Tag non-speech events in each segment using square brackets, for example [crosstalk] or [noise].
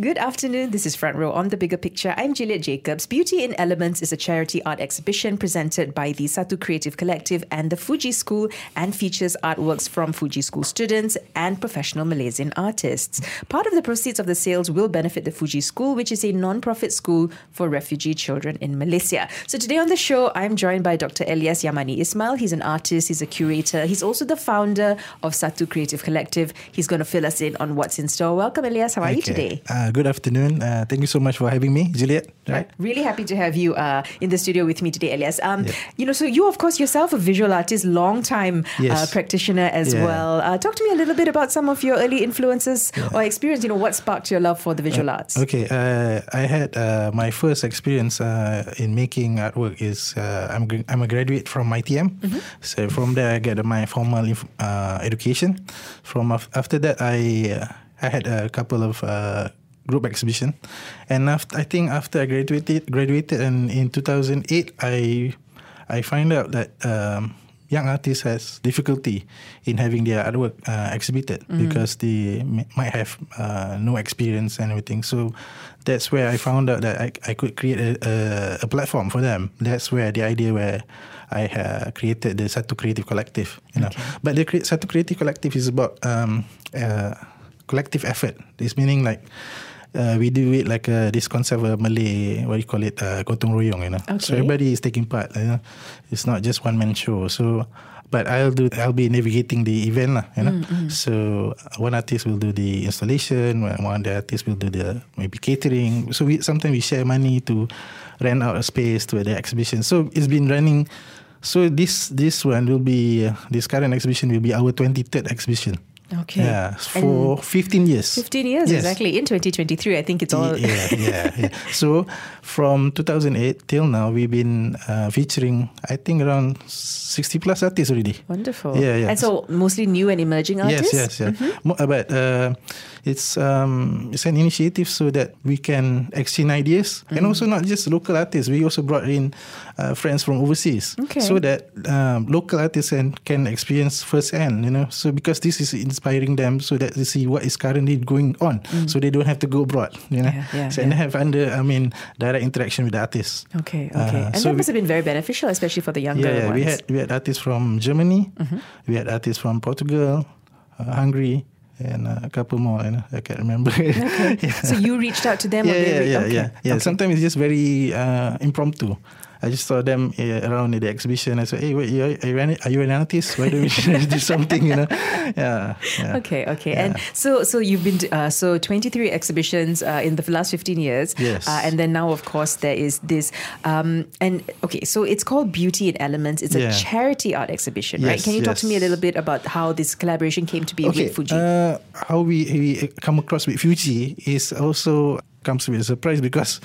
Good afternoon. This is Front Row on the Bigger Picture. I'm Juliet Jacobs. Beauty in Elements is a charity art exhibition presented by the Satu Creative Collective and the Fugee School and features artworks from Fugee School students and professional Malaysian artists. Part of the proceeds of the sales will benefit the Fugee School, which is a non-profit school for refugee children in Malaysia. So today on the show, I'm joined by Dr. Elias Yamani Ismail. He's an artist, he's a curator, he's also the founder of Satu Creative Collective. He's going to fill us in on what's in store. Welcome, Elias. How are you today? Uh, good afternoon. Uh, thank you so much for having me, Juliet. Right. Really happy to have you uh, in the studio with me today, Elias. Um, yeah. You know, so you, of course, yourself a visual artist, long time uh, yes. practitioner as yeah. well. Uh, talk to me a little bit about some of your early influences yeah. or experience. You know, what sparked your love for the visual uh, arts? Okay, I had my first experience in making artwork is I'm I'm a graduate from ITM. Mm-hmm. So from there, I get my formal education. From after that, I I had a couple of group exhibition. And after, I think after I graduated, graduated and in 2008, I I find out that um, young artists has difficulty in having their artwork uh, exhibited mm-hmm. because they might have uh, no experience and everything. So that's where I found out that I, I could create a, a, a platform for them. That's where the idea where I uh, created the Satu Creative Collective. You know, okay. but the Satu Creative Collective is about um, uh, collective effort. This meaning like uh, we do it like uh, this concept of Malay, what you call it, uh, gotong royong, you know. Okay. So everybody is taking part. You know, it's not just one man show. So, but I'll do, I'll be navigating the event, lah, you know. Mm-hmm. So one artist will do the installation, one the artist will do the maybe catering. So we sometimes we share money to rent out a space to the exhibition. So it's been running. So this this one will be uh, this current exhibition will be our twenty third exhibition. Okay. Yeah, for and 15 years. 15 years, yes. exactly. In 2023, I think it's all. yeah, yeah, yeah. [laughs] So from 2008 till now, we've been uh, featuring, I think, around 60 plus artists already. Wonderful. Yeah, yeah. And so mostly new and emerging artists? Yes, yes, yeah. Mm-hmm. But uh, it's um, it's an initiative so that we can exchange ideas mm. and also not just local artists. We also brought in uh, friends from overseas okay. so that um, local artists can, can experience firsthand, you know. So because this is inspiring them so that they see what is currently going on mm. so they don't have to go abroad, you know. Yeah, yeah, so, yeah. And have under, I mean, direct interaction with the artists. Okay, okay. Uh, and so that must have been very beneficial, especially for the younger yeah, ones. We had, we had artists from Germany, mm-hmm. we had artists from Portugal, uh, Hungary, and uh, a couple more. You know, I can't remember. [laughs] Okay. [laughs] yeah. So you reached out to them. Yeah, yeah, yeah, okay. yeah, yeah. Okay. Sometimes it's just very uh, impromptu. I just saw them uh, around the exhibition. I said, "Hey, wait, are you, an, are you an artist? Why don't we [laughs] do something?" You know, yeah, yeah. Okay, okay. Yeah. And so, so you've been to, uh, so twenty three exhibitions uh, in the last fifteen years. Yes. Uh, and then now, of course, there is this. Um, and okay, so it's called Beauty in Elements. It's yeah. a charity art exhibition, yes, right? Can you yes. talk to me a little bit about how this collaboration came to be okay. with Fugee? Uh, how we, we come across with Fugee is also comes with a surprise because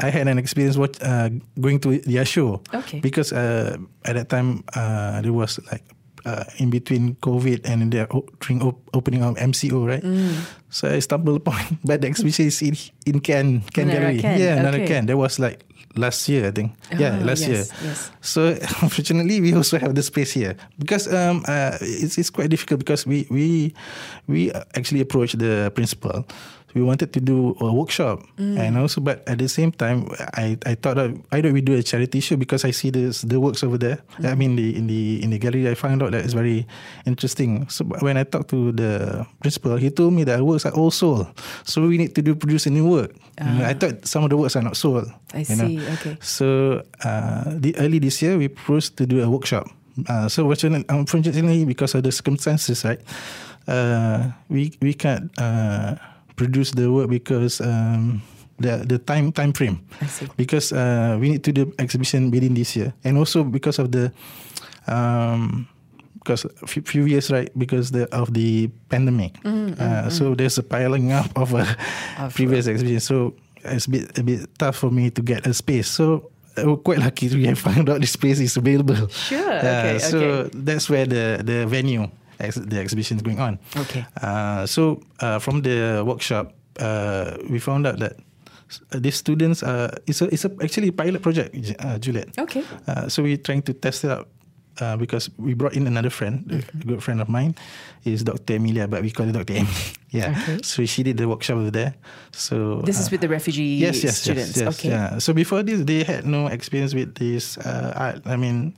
I had an experience what uh, going to their show. Okay. Because uh, at that time uh, there was like uh, in between COVID and they're during op- opening of MCO, right? Mm. So I stumbled upon, but the exhibition is in, in Ken, Ken Gallery. Ken. Yeah, okay. another Ken. There was like last year, I think. Oh, yeah, last yes, year. Yes. So [laughs] unfortunately, we also have the space here because um, uh, it's it's quite difficult because we we we actually approached the principal we wanted to do a workshop mm. and also but at the same time I, I thought of, why don't we do a charity show because I see this the works over there mm. I mean the in the in the gallery I found out that it's very interesting so when I talked to the principal he told me that works are all sold so we need to do produce a new work. I thought some of the works are not sold I see know? okay so uh, the early this year we proposed to do a workshop uh, so unfortunately because of the circumstances right uh, we we can't uh, produce the work because um, the the time time frame. I see. Because uh, we need to do exhibition within this year, and also because of the um, because a few years right because the, of the pandemic. Mm, mm, uh, mm. So there's a piling up of a previous exhibition. So it's a bit a bit tough for me to get a space. So we're quite lucky we have [laughs] found out this space is available. Sure. Uh, okay. So okay. that's where the the venue ex- the exhibition is going on. Okay. Uh, so uh, from the workshop, uh, we found out that these students uh, it's a it's a actually a pilot project, uh, Juliet. Okay. Uh, so we're trying to test it out uh, because we brought in another friend, Mm-hmm. a good friend of mine, is Dr. Emilia, but we call her Dr. Emily. yeah. Okay. So she did the workshop over there. So This is uh, with the refugee yes, yes, students. Yes, yes, okay. Yeah. So before this, they had no experience with this uh, art. I mean,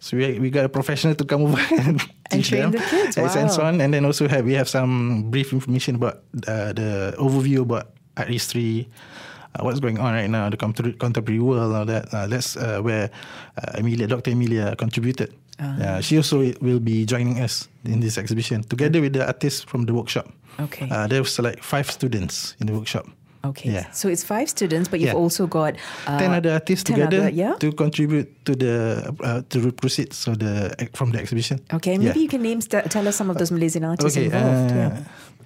so we we got a professional to come over [laughs] And teach train them, the kids, and- and so on. And then also have we have some brief information about uh, the overview about art history. Uh, what's going on right now, the contem- contemporary world, all that. Uh, that's uh, where uh, Emilia, Dr. Emilia contributed. Yeah, she also will be joining us in this exhibition together with the artists from the workshop. Okay. Uh, there was like five students in the workshop. Okay. Yeah. So it's five students, but you've Yeah. also got uh, ten other artists 10 other- together yeah. to contribute to the uh, to the proceeds of the from the exhibition. Okay, maybe you can name st- tell us some of those Malaysian artists Okay, involved. uh, yeah.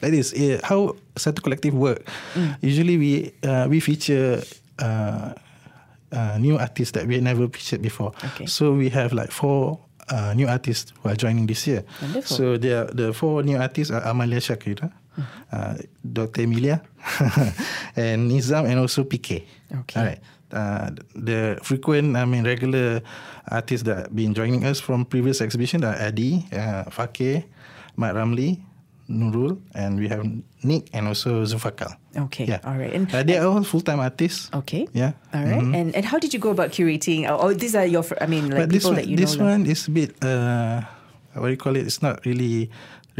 that is uh, how Satu Collective work. Mm. Usually we uh, we feature uh, uh, new artists that we never featured before. Okay. So we have like four uh, new artists who are joining this year. Wonderful. So the the four new artists are Amalia Shakira. Uh, Dr. Emilia, [laughs] and Nizam, and also PK. Okay. All right. Uh, the frequent, I mean, regular artists that have been joining us from previous exhibition are Adi, uh, Fakir, Mat Ramli, Nurul, and we have Nick and also Zufakal. Okay, Yeah. all right. And- uh, they are all full-time artists. Okay. Yeah. All right. Mhm. And and how did you go about curating? Oh, oh, these are your. I mean, like but this people one, that you this know. lah. one is a bit, uh, what do you call it? It's not really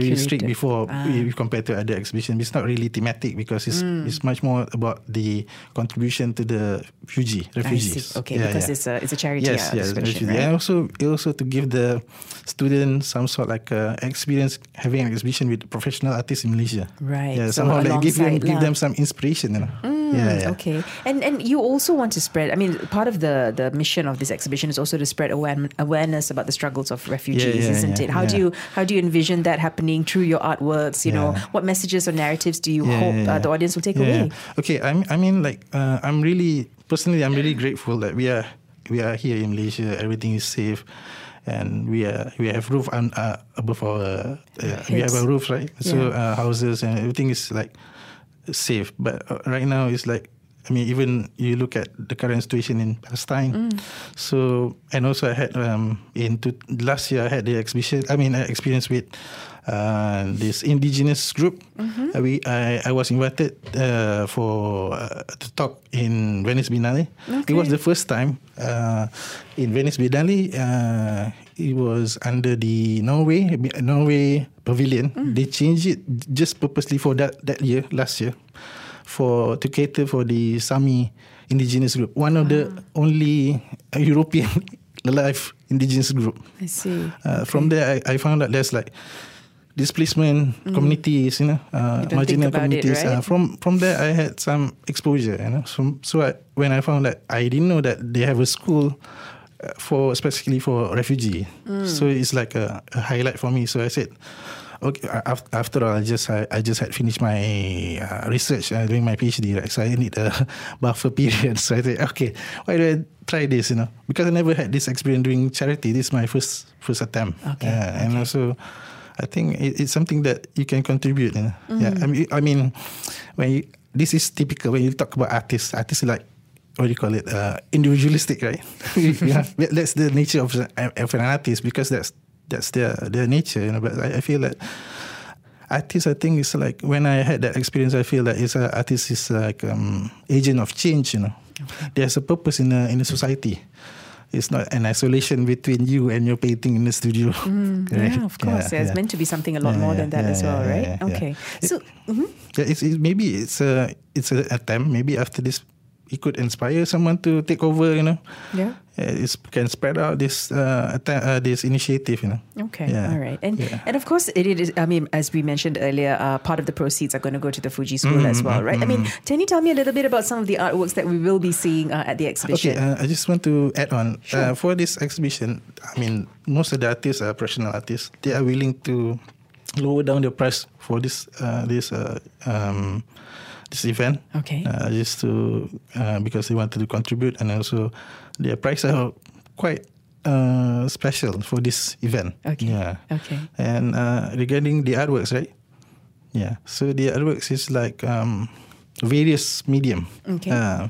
really strict before Ah. if compared to other exhibitions. It's not really thematic because it's Mm. it's much more about the contribution to the refugee refugees. Okay, Yeah, because yeah. it's a it's a charity yes, uh, yes, refugee. right? and also also to give the students some sort like uh, experience having an exhibition with professional artists in Malaysia. Right, Yeah, so somehow like give them give them some inspiration. You know. Mm, yeah, yeah. Okay, and and you also want to spread. I mean, part of the the mission of this exhibition is also to spread aware, awareness about the struggles of refugees, yeah, isn't it? How do you how do you envision that happening through your artworks? You know, what messages or narratives do you hope Uh, the audience will take away? yeah. Okay, I mean, I mean, like, uh, I'm really personally, I'm really grateful that we are we are here in Malaysia. Everything is safe, and we are we have roof un, uh, above our uh, we have a roof, right? So Yeah. uh, houses and everything is like safe. But uh, right now, it's like. I mean, even you look at the current situation in Palestine. Mm. So, and also I had um, in two, last year I had the exhibition. I mean, uh, experience with uh, this indigenous group. Mm-hmm. Uh, we I, I was invited uh, for uh, to talk in Venice Biennale. It was the first time uh, in Venice Biennale. It was under the Norway Norway Pavilion. Mm. They changed it just purposely for that that year last year for to cater for the Sami indigenous group. One of the Ah. only [laughs] European [laughs] alive indigenous group. I see. Uh, From there, I, I found out there's like displacement communities, you know, uh, Mm. You marginal about it, communities. right? Uh, from from there, I had some exposure, you know. So, so I, when I found that I didn't know that they have a school for specifically for refugee. Mm. So it's like a, a highlight for me. So I said. Okay. After all, I just I, I just had finished my uh, research uh, doing my PhD, right? So I need a [laughs] buffer period. [laughs] So I said, okay, why do I try this? You know, because I never had this experience doing charity. This is my first first attempt. Okay, Yeah, and also, I think it, it's something that you can contribute. You know? Yeah, I mean, I mean, when you, this is typical when you talk about artists. Artists like what do you call it? Uh, individualistic, right? [laughs] yeah, that's the nature of, of an artist because that's that's their their nature. You know, but I, I feel that artists, I think, is like when I had that experience, I feel that it's a artist is like um, agent of change. You know, there's a purpose in a in a society. It's not an isolation between you and your painting in the studio. [laughs] right? Yeah, of course. Yeah, it's meant to be something a lot Yeah, more yeah, than that yeah, as well, yeah, right? yeah, yeah. Okay. So, mhm. Yeah, it's, it, maybe it's a it's an attempt. Maybe after this, it could inspire someone to take over. You know, yeah. it can spread out this uh, attempt, uh, this initiative. You know. Okay, Yeah. all right, and Yeah. and of course it is. I mean, as we mentioned earlier, uh, part of the proceeds are going to go to the Fugee School Mm-hmm, as well, right? I mean, can you tell me a little bit about some of the artworks that we will be seeing uh, at the exhibition? Okay, uh, I just want to add on Sure. uh, for this exhibition. I mean, most of the artists are professional artists. They are willing to lower down the price for this uh, this uh, um, this event. Okay. Uh, just to uh, because they wanted to contribute, and also their price are quite uh, special for this event. Okay. Yeah. Okay. And uh, regarding the artworks, right? Yeah. So the artworks is like um, various medium. Okay. Uh,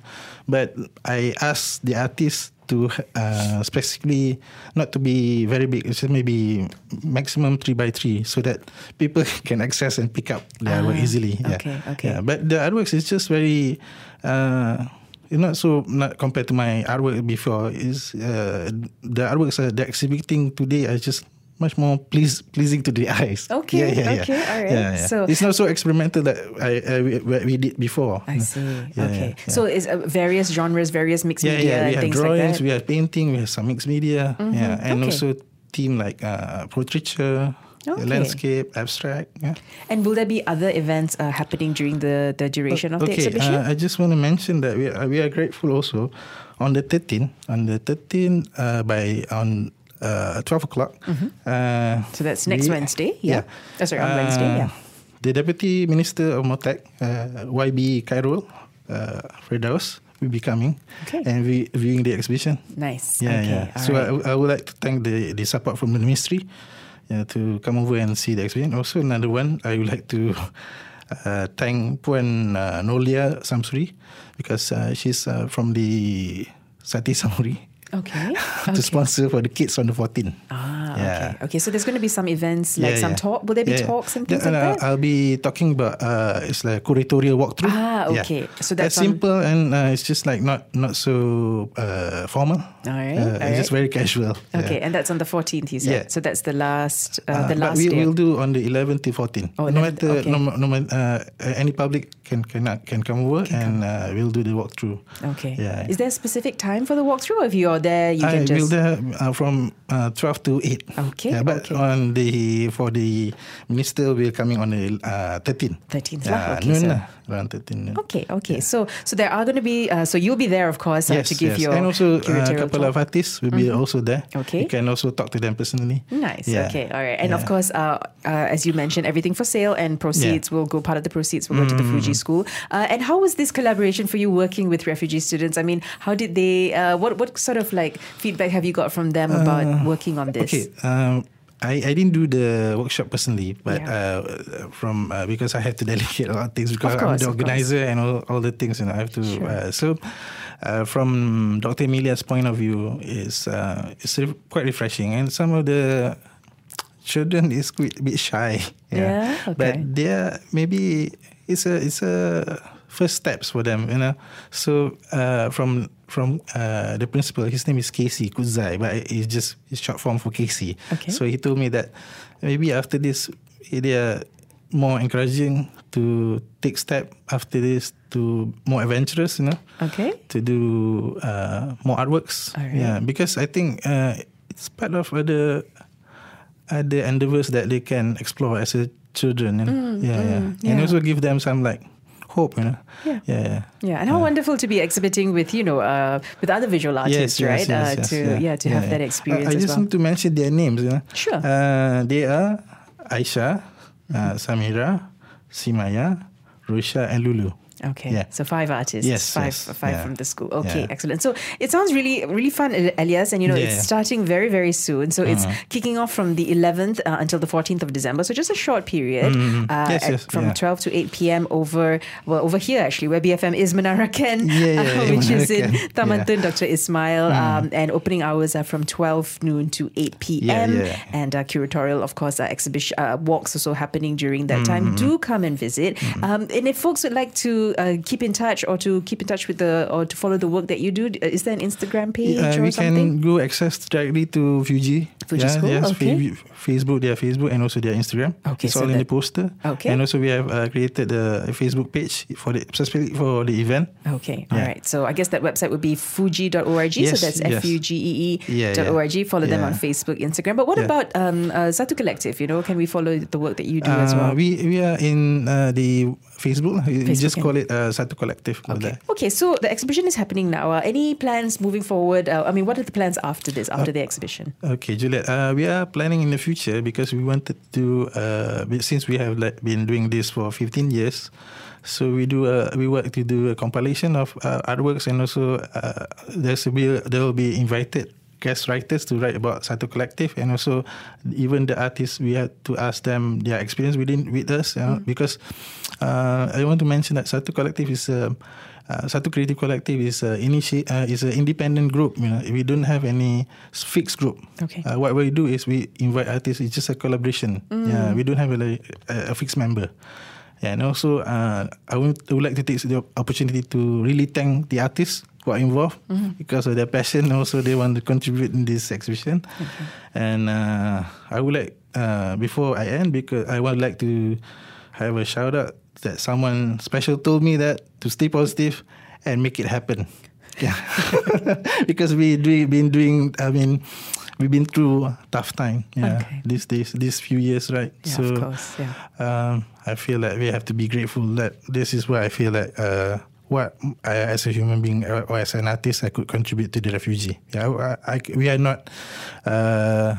but I asked the artist to uh, specifically not to be very big. It's just maybe maximum three by three, so that people [laughs] can access and pick up the artwork easily. Yeah. Ah, okay, okay. Yeah, but the artworks is just very. Uh, it's not so not compared to my artwork before. Is uh, the artworks uh, they're exhibiting today are just much more please, pleasing to the [laughs] eyes. Okay, Yeah, yeah, yeah. okay, all right. Yeah, yeah. So- it's not so experimental that I, I we, we did before. I see. Yeah, okay. yeah, yeah. So it's uh, various genres, various mixed yeah, media, yeah. We and have things drawings, like that. we have painting, we have some mixed media. Yeah, and Okay. also team like uh, portraiture, Okay. landscape, abstract. Yeah. And will there be other events uh, happening during the, the duration of the okay, exhibition? Uh, I just want to mention that we are, we are grateful also on the 13th, on the 13th uh, by on uh, 12 o'clock. Uh, So that's next we- Wednesday, yeah? Oh, sorry, on Wednesday, yeah. The Deputy Minister of MOTAC, uh, YB Khairul, uh, Firdaus, will be coming Okay. and we viewing the exhibition. nice. Yeah, okay. yeah. all So right. I, I would like to thank the, the support from the ministry yeah, to come over and see the exhibition. Also, another one, I would like to [laughs] uh, thank Puan uh, Nolia Samsuri because uh, she's uh, from the Sati Samuri okay. to okay. sponsor for the kids on the 14th. Ah, Yeah. okay. Okay, so there's going to be some events, like Yeah, some yeah. talk. Will there be talks and Yeah, things like that? I'll be talking about uh, it's like curatorial walkthrough. Ah, okay. So that's simple and uh, it's just like not not so uh, formal. All right, Uh, It's just very casual. Okay, and that's on the 14th, you said. Yeah. So that's the last, uh, Uh, the but last we will do on the 11th to 14th. Oh, no matter okay. no, no ma- uh, any public can can can come over and uh, we'll do the walkthrough. Okay. Yeah. Is there a specific time for the walkthrough? Or if you're there, you I can will just. there uh, from uh, 12 to 8. Okay, Yeah, but okay. on the for the minister will coming on the uh, 13. 13th Yeah, lah, okay, noon so- lah, around 13 noon. Okay, okay. So, so there are going to be. Uh, so you'll be there, of course, uh, yes, to give yes. your and also a couple talk. of artists will be also there. Okay. You can also talk to them personally. Nice. Yeah. Okay. All right. And of course, uh, uh, as you mentioned, everything for sale and proceeds will go. Part of the proceeds will go to the Mm-hmm. Fugee School. Uh, and how was this collaboration for you working with refugee students? I mean, how did they? Uh, what what sort of like feedback have you got from them about working on this? Uh, Okay. Um, I, I didn't do the workshop personally, but Yeah. uh, from uh, because I have to [laughs] delegate a lot of things because Of course, I'm the organizer and all, all the things, and I have to. Uh, so, uh, from Dr. Emilia's point of view, is uh, it's quite refreshing, and some of the children is quite a bit shy. [laughs] Yeah, okay. But they're maybe it's a it's a first steps for them, you know. So uh, from from uh, the principal, his name is Casey Kuzai, but it's just it's short form for Casey. Okay. So he told me that maybe after this, they are more encouraging to take step after this to more adventurous, you know Okay. to do uh, more artworks. Alright. Yeah, because I think uh, it's part of other other endeavors that they can explore as a children. You know? yeah, yeah, and Mm, yeah. also give them some like hope. You know. Yeah. yeah, yeah. Yeah, and how wonderful to be exhibiting with you know uh, with other visual artists, right? uh, to yeah, to have that experience I, just well. need to mention their names. You know. Sure. Uh, they are Aisha, uh, Samira, Simaya, Rusha, and Lulu. Okay, Yeah. so five artists, Yes, five yes, five yeah. from the school. Okay, Yeah. excellent. So it sounds really really fun, Elias, and you know it's starting very very soon. So it's Uh-huh. kicking off from the 11th uh, until the 14th of December. So just a short period, uh, Mm-hmm. Yes, at- yes, from yeah. 12 to 8 p.m. over well over here actually where BFM is Menara Ken, uh, [laughs] which is in Menara Ken. Taman Yeah. Tun, Dr. Ismail, um, and opening hours are from 12 noon to 8 p.m. And uh, curatorial, of course, uh, exhibition uh, walks also happening during that Mm-hmm. time. Do come and visit. Um, and if folks would like to uh, keep in touch or to keep in touch with the or to follow the work that you do, uh, is there an Instagram page Uh, or we something? can go access directly to Fugee. Fugee School, yes, okay. Facebook, their Facebook, and also their Instagram. Okay, it's so all in the poster. Okay. and also we have uh, created a Facebook page for the specifically for the event. Okay, all Yeah. right. So I guess that website would be fugee.org. so that's yes. F U G E E Yeah, dot yeah. org. Follow them on Facebook, Instagram. But what Yeah. about um, uh, Satu Collective? You know, can we follow the work that you do as Uh, well? We we are in uh, the Facebook. Facebook, just yeah. call it uh, Satu Collective. Okay. Okay. So the exhibition is happening now. Uh, any plans moving forward? Uh, I mean, what are the plans after this? After the exhibition? Okay, Juliet. Uh, we are planning in the future because we wanted to, uh, since we have like, been doing this for 15 years, so we do a, we work to do a compilation of uh, artworks and also uh, there's a, there will be invited guest writers to write about Satu Collective and also even the artists we had to ask them their experience within with us you know, because uh, I want to mention that Satu Collective is a uh, Satu Creative Collective is a initi- uh, is an independent group. You know, we don't have any fixed group. Okay. Uh, what we do is we invite artists. It's just a collaboration. Yeah, we don't have a, a, a fixed member. Yeah, and also uh, I, would, I would like to take the opportunity to really thank the artists who are involved because of their passion. Also, they want to contribute in this exhibition. And uh, I would like uh, before I end because I would like to have a shout out that someone special told me that to stay positive and make it happen. [laughs] Yeah, [laughs] because we do, been doing. I mean, we've been through tough time. Yeah, Okay. these days, these few years, right? Yeah, so, of course. Yeah. um, I feel that we have to be grateful that this is where I feel that uh, what I, as a human being uh, or as an artist I could contribute to the refugee. Yeah, I, I, we are not uh,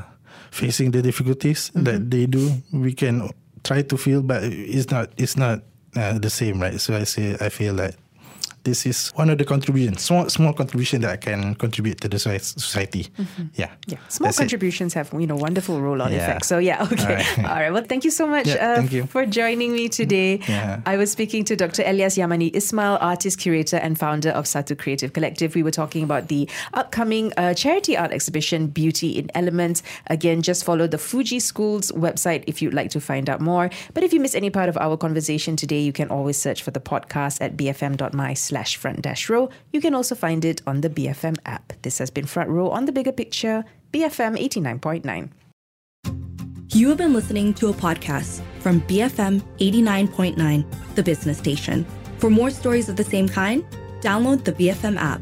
facing the difficulties that they do. We can try to feel, but it's not. It's not uh, the same, right? So I say I feel that this is one of the contributions, small small contribution that I can contribute to the soci- society. Yeah, Yeah, small That's it. contributions have you know wonderful roll-on Yeah. effects. So yeah, [laughs] okay, all All right. right. Well, thank you so much Yeah, uh, thank you. for joining me today. Yeah. I was speaking to Dr. Elias Yamani Ismail, artist, curator, and founder of Satu Creative Collective. We were talking about the upcoming uh, charity art exhibition, Beauty in Elements. Again, just follow the Fugee School's website if you'd like to find out more. But if you miss any part of our conversation today, you can always search for the podcast at bfm.my slash front dash row. You can also find it on the BFM app. This has been Front Row on the Bigger Picture, BFM 89.9. You have been listening to a podcast from BFM 89.9, the business station. For more stories of the same kind, download the BFM app.